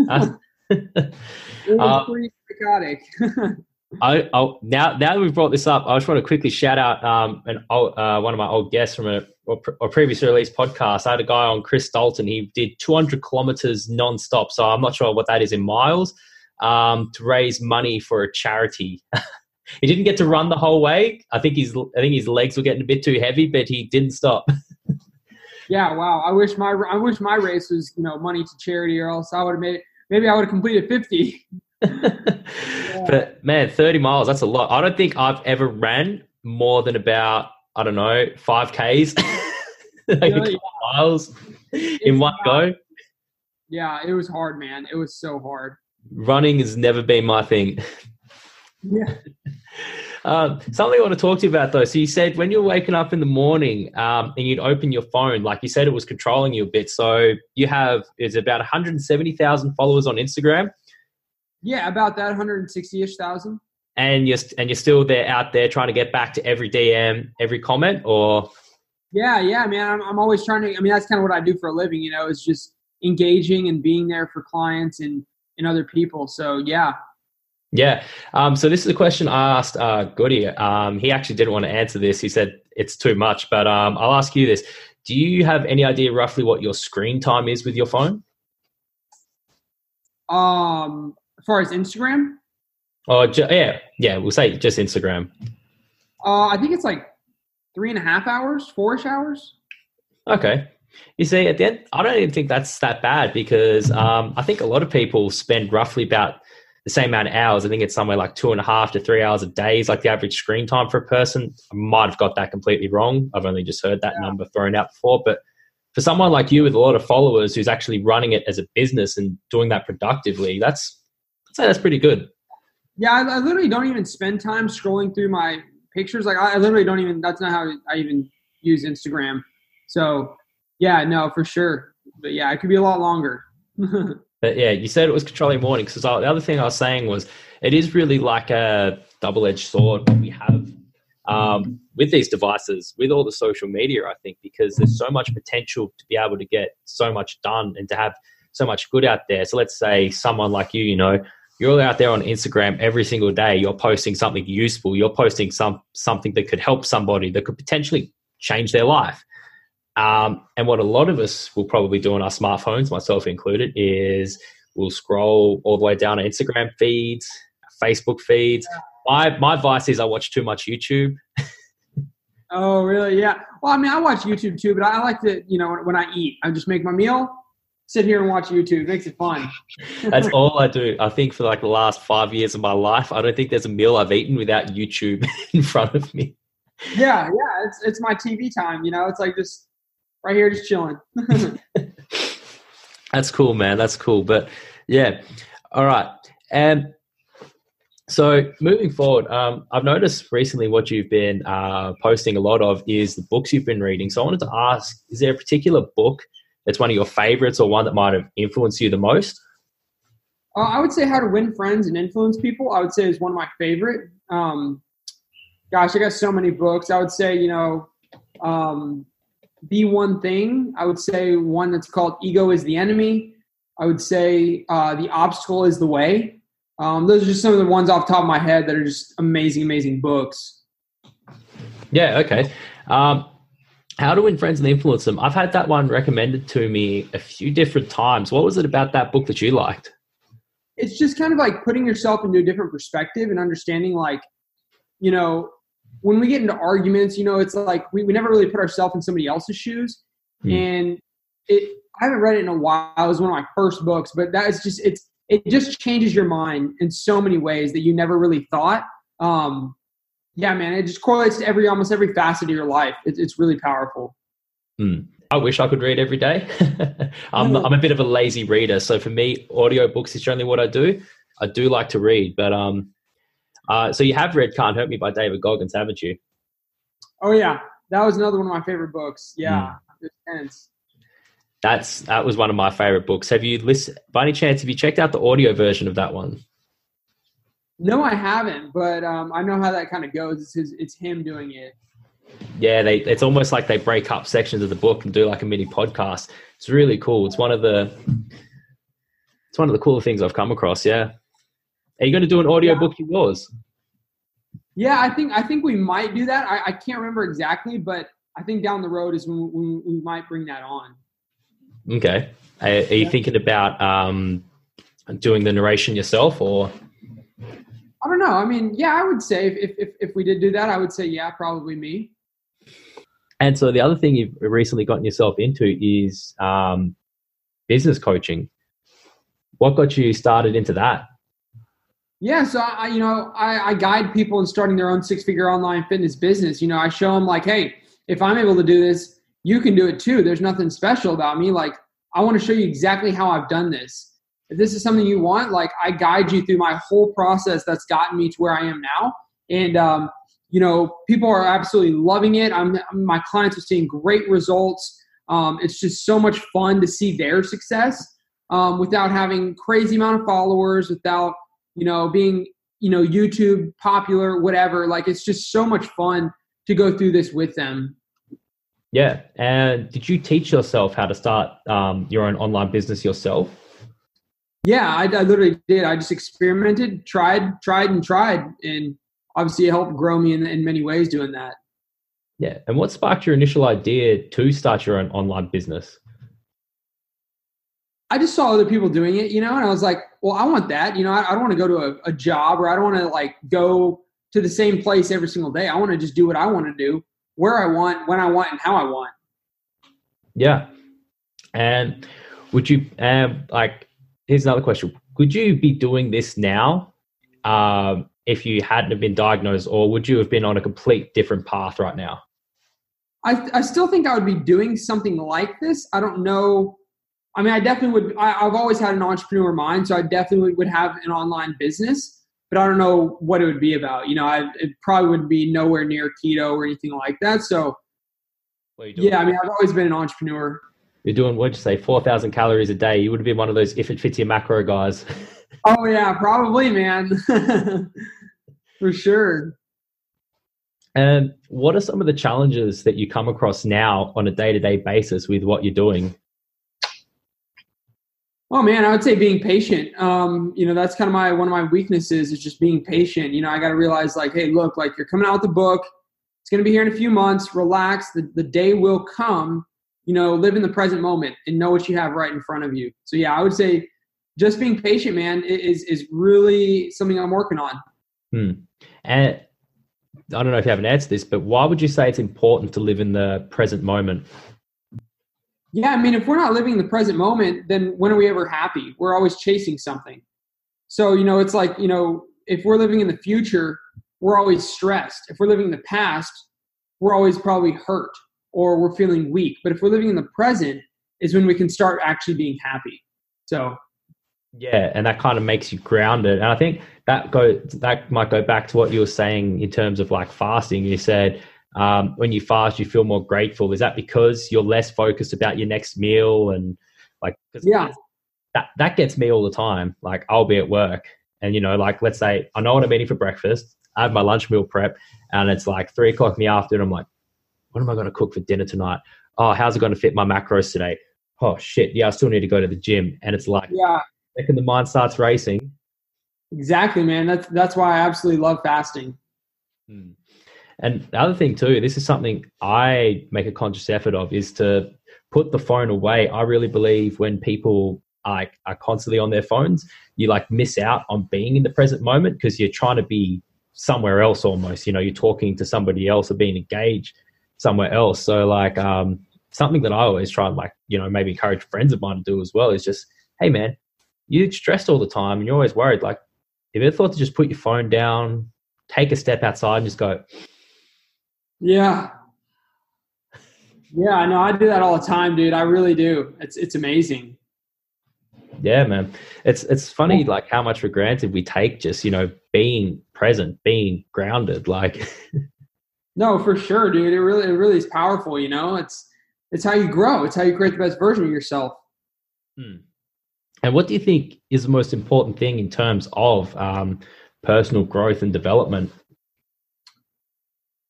[SPEAKER 1] Uh, (laughs) uh, pretty psychotic. (laughs)
[SPEAKER 2] I, I, now now that we've brought this up, I just want to quickly shout out um, an old, uh, one of my old guests from a, a previously released podcast. I had a guy on Chris Dalton. He did 200 kilometers nonstop. So I'm not sure what that is in miles um, to raise money for a charity. (laughs) he didn't get to run the whole way. I think his I think his legs were getting a bit too heavy, but he didn't stop. (laughs)
[SPEAKER 1] yeah, wow. I wish my I wish my race was you know money to charity, or else I would have made it. Maybe I would have completed fifty.
[SPEAKER 2] yeah. (laughs) (laughs) But man, thirty miles that's a lot. I don't think I've ever ran more than about I don't know five k's, like yeah, miles in one go.
[SPEAKER 1] Yeah, it was hard, man. It was so hard.
[SPEAKER 2] Running has never been my thing.
[SPEAKER 1] Yeah. (laughs)
[SPEAKER 2] um, something I want to talk to you about though. So you said when you're waking up in the morning um, and you'd open your phone, like you said, it was controlling you a bit. So you have is about 170,000 followers on Instagram.
[SPEAKER 1] Yeah, about that 160ish thousand.
[SPEAKER 2] And you're and you're still there out there trying to get back to every DM, every comment, or
[SPEAKER 1] yeah, yeah, man. I'm I'm always trying to. I mean, that's kind of what I do for a living. You know, is just engaging and being there for clients and and other people. So yeah,
[SPEAKER 2] yeah. Um, so this is a question I asked uh, Goody. Um, he actually didn't want to answer this. He said it's too much, but um, I'll ask you this: Do you have any idea roughly what your screen time is with your phone?
[SPEAKER 1] Um, as far as Instagram.
[SPEAKER 2] Oh, ju- yeah, yeah. We'll say just Instagram.
[SPEAKER 1] Uh, I think it's like three and a half hours, four-ish hours.
[SPEAKER 2] Okay. You see, at the end, I don't even think that's that bad because um, I think a lot of people spend roughly about the same amount of hours. I think it's somewhere like two and a half to three hours a day is like the average screen time for a person. I might have got that completely wrong. I've only just heard that yeah. number thrown out before. But for someone like you with a lot of followers who's actually running it as a business and doing that productively, that's I'd say that's pretty good.
[SPEAKER 1] Yeah, I, I literally don't even spend time scrolling through my pictures. Like I, I literally don't even. That's not how I even use Instagram. So yeah, no, for sure. But yeah, it could be a lot longer. (laughs)
[SPEAKER 2] But yeah, you said it was controlling morning. Because the other thing I was saying was it is really like a double edged sword we have um, with these devices, with all the social media, I think, because there's so much potential to be able to get so much done and to have so much good out there. So let's say someone like you, you know, you're out there on Instagram every single day, you're posting something useful, you're posting some something that could help somebody that could potentially change their life. Um, and what a lot of us will probably do on our smartphones, myself included, is we'll scroll all the way down our Instagram feeds, Facebook feeds. My my advice is I watch too much YouTube. (laughs)
[SPEAKER 1] oh, really? Yeah. Well, I mean, I watch YouTube too, but I like to, you know, when I eat, I just make my meal, sit here and watch YouTube. It makes it fun. (laughs)
[SPEAKER 2] That's all I do. I think for like the last five years of my life, I don't think there's a meal I've eaten without YouTube (laughs) in front of me.
[SPEAKER 1] Yeah, yeah. It's it's my TV time. You know, it's like just right here just chilling. (laughs)
[SPEAKER 2] That's cool, man. That's cool. But yeah, all right. And so moving forward, um, I've noticed recently what you've been uh, posting a lot of is the books you've been reading. So I wanted to ask: Is there a particular book that's one of your favorites, or one that might have influenced you the most?
[SPEAKER 1] Uh, I would say How to Win Friends and Influence People. I would say is one of my favorite. Um, gosh, I got so many books. I would say you know um, be one thing. I would say one that's called Ego is the Enemy. I would say uh, The Obstacle is the Way. Um, those are just some of the ones off the top of my head that are just amazing, amazing books.
[SPEAKER 2] Yeah, okay. Um, how to Win Friends and Influence Them. I've had that one recommended to me a few different times. What was it about that book that you liked?
[SPEAKER 1] It's just kind of like putting yourself into a different perspective and understanding, like, you know, when we get into arguments, you know, it's like we, we never really put ourselves in somebody else's shoes. Mm. And it I haven't read it in a while. It was one of my first books, but that is just it's it just changes your mind in so many ways that you never really thought. Um, yeah, man, it just correlates to every almost every facet of your life. It, it's really powerful.
[SPEAKER 2] Mm. I wish I could read every day. (laughs) I'm, I'm a bit of a lazy reader, so for me, audiobooks is generally what I do. I do like to read, but um, uh, so you have read "Can't Hurt Me" by David Goggins, haven't you?
[SPEAKER 1] Oh yeah, that was another one of my favorite books. Yeah, mm. intense.
[SPEAKER 2] That's that was one of my favorite books. Have you listened? By any chance, have you checked out the audio version of that one?
[SPEAKER 1] No, I haven't, but um, I know how that kind of goes. It's his, it's him doing it.
[SPEAKER 2] Yeah, they it's almost like they break up sections of the book and do like a mini podcast. It's really cool. It's one of the it's one of the cooler things I've come across. Yeah. Are you going to do an audio yeah. book yours?
[SPEAKER 1] Yeah, I think I think we might do that. I, I can't remember exactly, but I think down the road is when, when we might bring that on.
[SPEAKER 2] Okay. Are, are you yeah. thinking about um, doing the narration yourself, or?
[SPEAKER 1] I don't know. I mean, yeah, I would say if, if if we did do that, I would say yeah, probably me.
[SPEAKER 2] And so the other thing you've recently gotten yourself into is um, business coaching. What got you started into that?
[SPEAKER 1] Yeah, so I, you know, I, I guide people in starting their own six-figure online fitness business. You know, I show them like, hey, if I'm able to do this, you can do it too. There's nothing special about me. Like, I want to show you exactly how I've done this. If this is something you want, like, I guide you through my whole process that's gotten me to where I am now. And um, you know, people are absolutely loving it. I'm my clients are seeing great results. Um, it's just so much fun to see their success um, without having crazy amount of followers, without you know being you know YouTube popular, whatever. Like it's just so much fun to go through this with them.
[SPEAKER 2] Yeah, and did you teach yourself how to start um, your own online business yourself?
[SPEAKER 1] Yeah, I, I literally did. I just experimented, tried, tried, and tried, and obviously it helped grow me in, in many ways doing that.
[SPEAKER 2] Yeah, and what sparked your initial idea to start your own online business?
[SPEAKER 1] I just saw other people doing it, you know, and I was like, well, I want that. You know, I, I don't want to go to a, a job or I don't want to like go to the same place every single day. I want to just do what I want to do, where I want, when I want, and how I want.
[SPEAKER 2] Yeah. And would you, um, like, here's another question. Could you be doing this now um, if you hadn't have been diagnosed, or would you have been on a complete different path right now?
[SPEAKER 1] I, I still think I would be doing something like this. I don't know I mean, I definitely would. I, have always had an entrepreneur mind, so I definitely would have an online business. But I don't know what it would be about. You know, I, it probably would be nowhere near keto or anything like that. So, yeah, I mean, I've always been an entrepreneur.
[SPEAKER 2] You're doing what'd you say, four thousand calories a day? You would have been one of those if it fits your macro guys. (laughs)
[SPEAKER 1] oh yeah, probably, man, (laughs) for sure.
[SPEAKER 2] And what are some of the challenges that you come across now on a day to day basis with what you're doing?
[SPEAKER 1] Oh man, I would say being patient. Um, you know, that's kind of my one of my weaknesses is just being patient. You know, I got to realize like, hey, look, like you're coming out with the book. It's going to be here in a few months. Relax. The the day will come. You know, live in the present moment and know what you have right in front of you. So yeah, I would say just being patient, man, is is really something I'm working on.
[SPEAKER 2] Hmm. And I don't know if you have an answer to this, but why would you say it's important to live in the present moment?
[SPEAKER 1] Yeah, I mean, if we're not living in the present moment, then when are we ever happy? We're always chasing something. So, you know, it's like, you know, if we're living in the future, we're always stressed. If we're living in the past, we're always probably hurt or we're feeling weak. But if we're living in the present, is when we can start actually being happy. So,
[SPEAKER 2] yeah, and that kind of makes you grounded. And I think that go that might go back to what you were saying in terms of like fasting. You said um, when you fast, you feel more grateful. Is that because you're less focused about your next meal and like?
[SPEAKER 1] yeah,
[SPEAKER 2] that that gets me all the time. Like I'll be at work, and you know, like let's say I know what I'm eating for breakfast. I have my lunch meal prep, and it's like three o'clock in the afternoon. I'm like, what am I going to cook for dinner tonight? Oh, how's it going to fit my macros today? Oh shit, yeah, I still need to go to the gym, and it's like,
[SPEAKER 1] yeah,
[SPEAKER 2] second the mind starts racing.
[SPEAKER 1] Exactly, man. That's that's why I absolutely love fasting.
[SPEAKER 2] Hmm. And the other thing too, this is something I make a conscious effort of is to put the phone away. I really believe when people are, are constantly on their phones, you like miss out on being in the present moment because you're trying to be somewhere else almost. You know, you're talking to somebody else or being engaged somewhere else. So like um, something that I always try and like, you know, maybe encourage friends of mine to do as well is just, hey man, you're stressed all the time and you're always worried. Like, if you ever thought to just put your phone down, take a step outside and just go,
[SPEAKER 1] yeah. Yeah, I know. I do that all the time, dude. I really do. It's it's amazing.
[SPEAKER 2] Yeah, man. It's it's funny like how much for granted we take just, you know, being present, being grounded. Like (laughs)
[SPEAKER 1] No, for sure, dude. It really it really is powerful, you know? It's it's how you grow. It's how you create the best version of yourself.
[SPEAKER 2] Hmm. And what do you think is the most important thing in terms of um, personal growth and development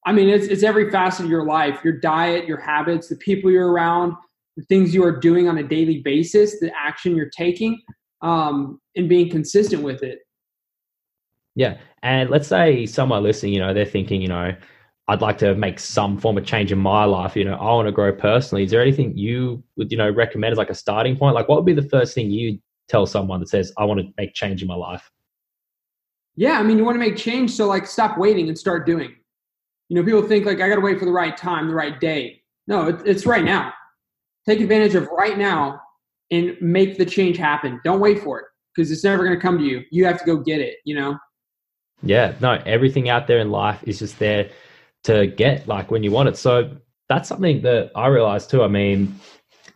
[SPEAKER 1] I mean, it's, it's every facet of your life your diet, your habits, the people you're around, the things you are doing on a daily basis, the action you're taking, um, and being consistent with it.
[SPEAKER 2] Yeah. And let's say someone listening, you know, they're thinking, you know, I'd like to make some form of change in my life. You know, I want to grow personally. Is there anything you would, you know, recommend as like a starting point? Like, what would be the first thing you tell someone that says, I want to make change in my life?
[SPEAKER 1] Yeah. I mean, you want to make change. So, like, stop waiting and start doing. You know, people think like I got to wait for the right time, the right day. No, it, it's right now. Take advantage of right now and make the change happen. Don't wait for it because it's never going to come to you. You have to go get it. You know.
[SPEAKER 2] Yeah. No. Everything out there in life is just there to get like when you want it. So that's something that I realized too. I mean,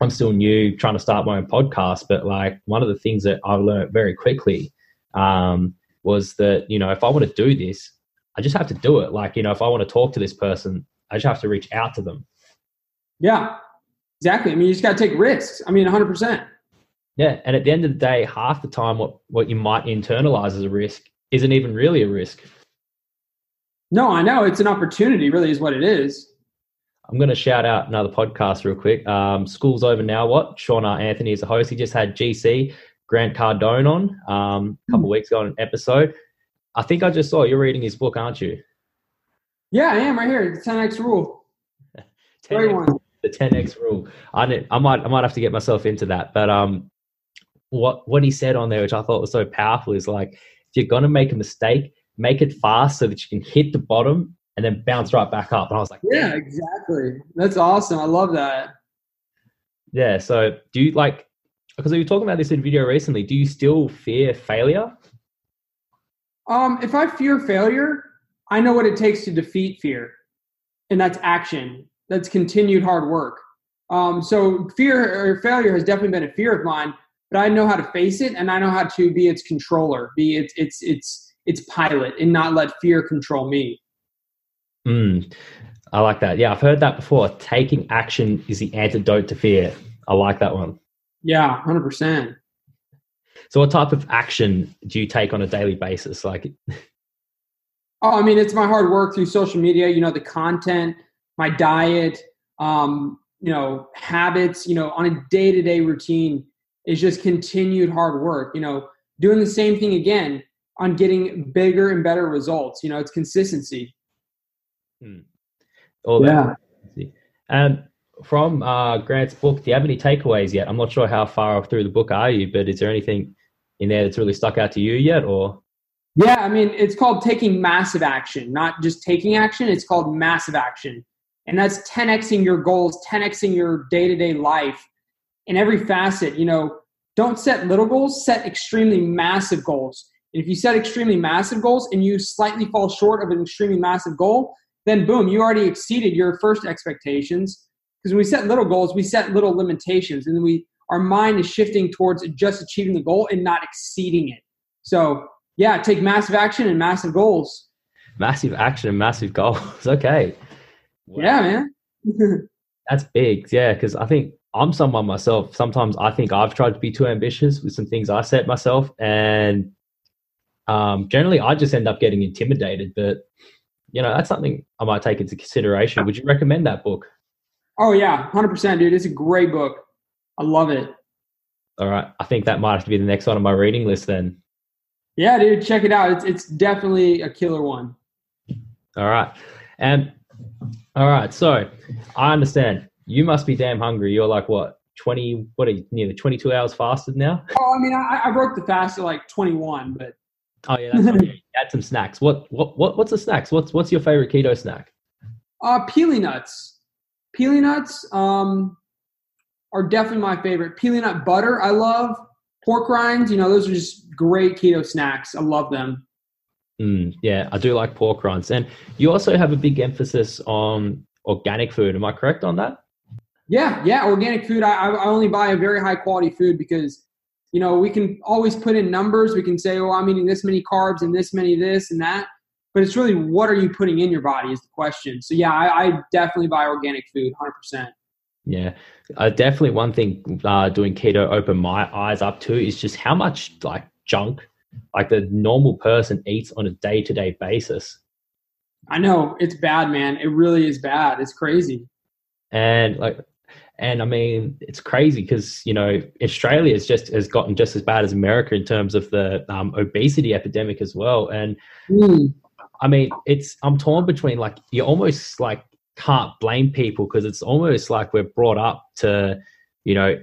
[SPEAKER 2] I'm still new trying to start my own podcast, but like one of the things that I learned very quickly um, was that, you know, if I want to do this, I just have to do it. Like, you know, if I want to talk to this person, I just have to reach out to them.
[SPEAKER 1] Yeah, exactly. I mean, you just got to take risks. I mean, 100%.
[SPEAKER 2] Yeah. And at the end of the day, half the time, what, what you might internalize as a risk isn't even really a risk.
[SPEAKER 1] No, I know. It's an opportunity, really, is what it is.
[SPEAKER 2] I'm going to shout out another podcast real quick. Um, School's over now. What? Sean R. Anthony is the host. He just had GC Grant Cardone on um, a couple mm. weeks ago on an episode. I think I just saw you're reading his book, aren't you?
[SPEAKER 1] Yeah, I am right here. The 10x rule. (laughs) 10X.
[SPEAKER 2] The 10x rule. I, I might I might have to get myself into that. But um, what what he said on there, which I thought was so powerful, is like if you're gonna make a mistake, make it fast so that you can hit the bottom and then bounce right back up. And I was like,
[SPEAKER 1] yeah, exactly. That's awesome. I love that.
[SPEAKER 2] Yeah. So do you like, because we were talking about this in video recently, do you still fear failure?
[SPEAKER 1] Um, if I fear failure, I know what it takes to defeat fear, and that's action. That's continued hard work. Um, so fear or failure has definitely been a fear of mine, but I know how to face it, and I know how to be its controller, be its its its its pilot, and not let fear control me.
[SPEAKER 2] Mm, I like that. Yeah, I've heard that before. Taking action is the antidote to fear. I like that one.
[SPEAKER 1] Yeah, hundred percent.
[SPEAKER 2] So, what type of action do you take on a daily basis? Like,
[SPEAKER 1] oh, I mean, it's my hard work through social media. You know, the content, my diet, um, you know, habits. You know, on a day to day routine is just continued hard work. You know, doing the same thing again on getting bigger and better results. You know, it's consistency.
[SPEAKER 2] Hmm. All that. Yeah. From uh, Grant's book, do you have any takeaways yet? I'm not sure how far through the book are you, but is there anything in there that's really stuck out to you yet, or?
[SPEAKER 1] Yeah, I mean, it's called taking massive action, not just taking action. It's called massive action, and that's 10xing your goals, 10xing your day to day life in every facet. You know, don't set little goals, set extremely massive goals. And if you set extremely massive goals and you slightly fall short of an extremely massive goal, then boom, you already exceeded your first expectations. Because when we set little goals, we set little limitations, and then we our mind is shifting towards just achieving the goal and not exceeding it. So yeah, take massive action and massive goals.
[SPEAKER 2] Massive action and massive goals. (laughs) okay.
[SPEAKER 1] Wow. Yeah,
[SPEAKER 2] man. (laughs) That's big. Yeah, because I think I'm someone myself. Sometimes I think I've tried to be too ambitious with some things I set myself, and um, generally I just end up getting intimidated. But you know, that's something I might take into consideration. Would you recommend that book?
[SPEAKER 1] Oh yeah, hundred percent, dude. It's a great book. I love it.
[SPEAKER 2] All right, I think that might have to be the next one on my reading list then.
[SPEAKER 1] Yeah, dude, check it out. It's it's definitely a killer one.
[SPEAKER 2] All right, and all right. So I understand you must be damn hungry. You're like what twenty? What are you nearly twenty two hours fasted now?
[SPEAKER 1] Oh, I mean, I, I broke the fast at like twenty one, but
[SPEAKER 2] Oh yeah, that's right. (laughs) Some snacks. What what what what's the snacks? What's what's your favorite keto snack?
[SPEAKER 1] Uh, pili nuts. Pili nuts um, are definitely my favorite. Pili nut butter, I love. Pork rinds, you know, those are just great keto snacks. I love them.
[SPEAKER 2] Mm, yeah, I do like pork rinds, and you also have a big emphasis on organic food. Am I correct on that?
[SPEAKER 1] Yeah, yeah, organic food. I, I only buy a very high quality food because you know, we can always put in numbers. We can say, oh, I'm eating this many carbs and this many this and that. But it's really what are you putting in your body is the question. So yeah, I, I definitely buy organic food, hundred percent.
[SPEAKER 2] Yeah, uh, definitely. One thing uh, doing keto opened my eyes up to is just how much like junk, like the normal person eats on a day to day basis.
[SPEAKER 1] I know it's bad, man. It really is bad. It's crazy.
[SPEAKER 2] And like and I mean, it's crazy because you know Australia has just has gotten just as bad as America in terms of the um, obesity epidemic as well. And mm. I mean, it's I'm torn between like you almost like can't blame people because it's almost like we're brought up to you know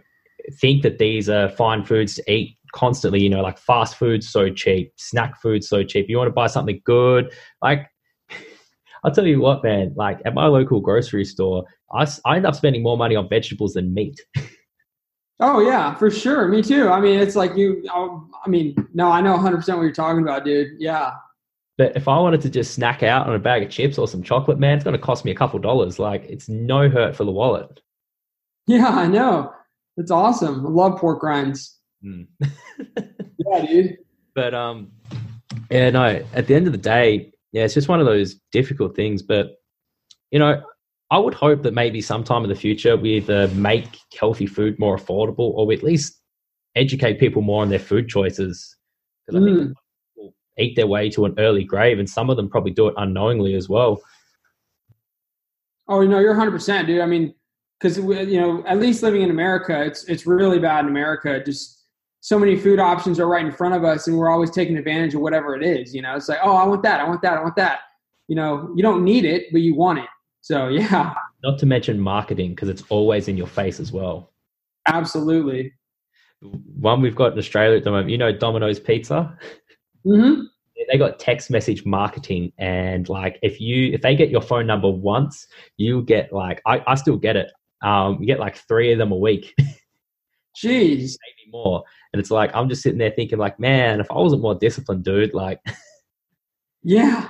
[SPEAKER 2] think that these are fine foods to eat constantly. You know, like fast food so cheap, snack food so cheap. You want to buy something good, like (laughs) I'll tell you what, man. Like at my local grocery store, I, I end up spending more money on vegetables than meat. (laughs)
[SPEAKER 1] oh yeah, for sure. Me too. I mean, it's like you. Oh, I mean, no, I know 100 percent what you're talking about, dude. Yeah.
[SPEAKER 2] But if I wanted to just snack out on a bag of chips or some chocolate, man, it's going to cost me a couple dollars. Like it's no hurt for the wallet.
[SPEAKER 1] Yeah, I know. It's awesome. I love pork rinds. Mm. (laughs) yeah, dude.
[SPEAKER 2] But um, yeah, no. At the end of the day, yeah, it's just one of those difficult things. But you know, I would hope that maybe sometime in the future we either make healthy food more affordable, or we at least educate people more on their food choices. Because I think
[SPEAKER 1] Mm.
[SPEAKER 2] Eat their way to an early grave, and some of them probably do it unknowingly as well.
[SPEAKER 1] Oh, no, you're 100, percent dude. I mean, because you know, at least living in America, it's it's really bad in America. Just so many food options are right in front of us, and we're always taking advantage of whatever it is. You know, it's like, oh, I want that, I want that, I want that. You know, you don't need it, but you want it. So (laughs) yeah,
[SPEAKER 2] Not to mention marketing, because it's always in your face as well.
[SPEAKER 1] absolutely.
[SPEAKER 2] One we've got in Australia at the moment, you know, Domino's Pizza. (laughs)
[SPEAKER 1] hmm
[SPEAKER 2] they got text message marketing and like if you if they get your phone number once you get like i, I still get it um you get like three of them a week (laughs)
[SPEAKER 1] Jeez.
[SPEAKER 2] maybe more and it's like i'm just sitting there thinking like man if i wasn't more disciplined dude like (laughs)
[SPEAKER 1] Yeah.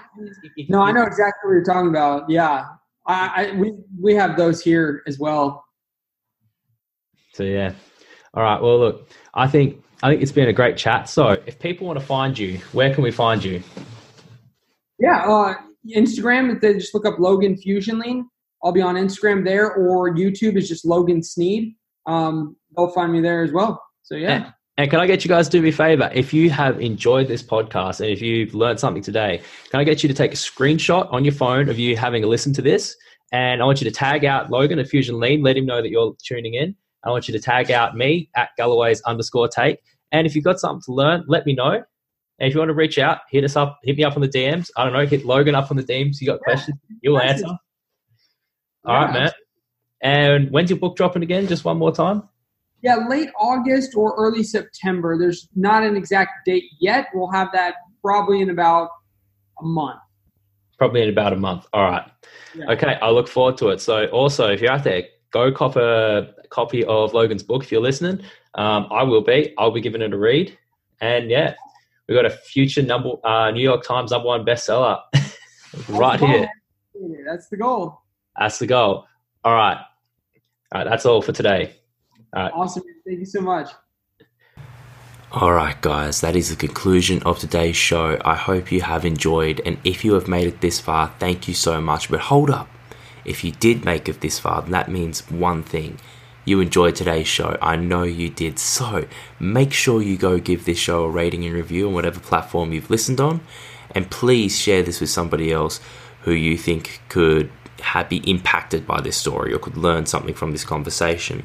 [SPEAKER 1] No, I know exactly what you're talking about. Yeah, I, I we we have those here as well.
[SPEAKER 2] so yeah all right well look i think i think it's been a great chat so if people want to find you where can we find you
[SPEAKER 1] Yeah, uh, Instagram. They just look up Logan Fusion Lean, I'll be on Instagram there, or YouTube is just Logan Sneed. Um, they'll find me there as well. So yeah,
[SPEAKER 2] And can I get you guys to do me a favor? If you have enjoyed this podcast and if you've learned something today, can I get you to take a screenshot on your phone of you having a listen to this? And I want you to tag out Logan at Fusion Lean, let him know that you're tuning in. I want you to tag out me at Galloway's underscore take. And if you've got something to learn, let me know. And if you want to reach out, hit us up, hit me up on the DMs. I don't know, hit Logan up on the DMs. You got questions, you'll answer. All right,
[SPEAKER 1] Yeah.
[SPEAKER 2] man. And when's your book dropping again? Just one more time.
[SPEAKER 1] yeah, late August or early September. There's not an exact date yet. We'll have that probably in about a month.
[SPEAKER 2] Probably in about a month. All right.
[SPEAKER 1] Yeah.
[SPEAKER 2] Okay, I look forward to it. So, also, if you're out there, go cop a copy of Logan's book if you're listening. Um, I will be. I'll be giving it a read. And yeah, we got a future number uh, New York Times number one bestseller (laughs) right here.
[SPEAKER 1] That's the goal.
[SPEAKER 2] That's the goal. All right. All right. That's all for today.
[SPEAKER 1] Awesome. Thank you so much.
[SPEAKER 4] Alright, guys, that is the conclusion of today's show. I hope you have enjoyed, and if you have made it this far, thank you so much. But hold up, if you did make it this far, then that means one thing. You enjoyed today's show. I know you did. So make sure you go give this show a rating and review on whatever platform you've listened on, and please share this with somebody else who you think could be impacted by this story or could learn something from this conversation.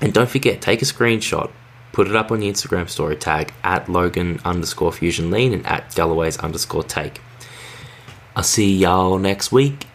[SPEAKER 4] And don't forget, take a screenshot, put it up on your Instagram story tag at Logan underscore Fusion Lean and at Galloway's underscore Take. I'll see y'all next week.